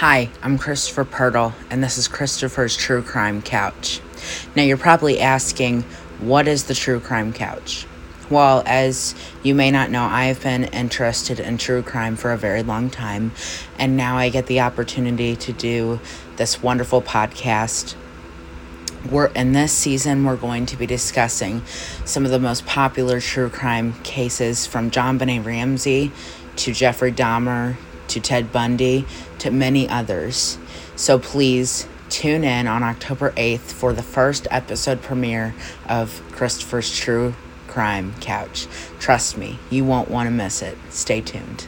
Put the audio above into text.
Hi, I'm Kristopher Pirtle, and this is Kristopher's True Crime Couch. Now, you're probably asking, what is the True Crime Couch? Well, as you may not know, I have been interested in true crime for a very long time, and now I get the opportunity to do this wonderful podcast. We're in this season we're going to be discussing some of the most popular true crime cases from JonBenét Ramsey to Jeffrey Dahmer to Ted Bundy to many others. So please tune in on October 8th for the first episode premiere of Kristopher's True Crime Couch. Trust me, you won't want to miss it. Stay tuned.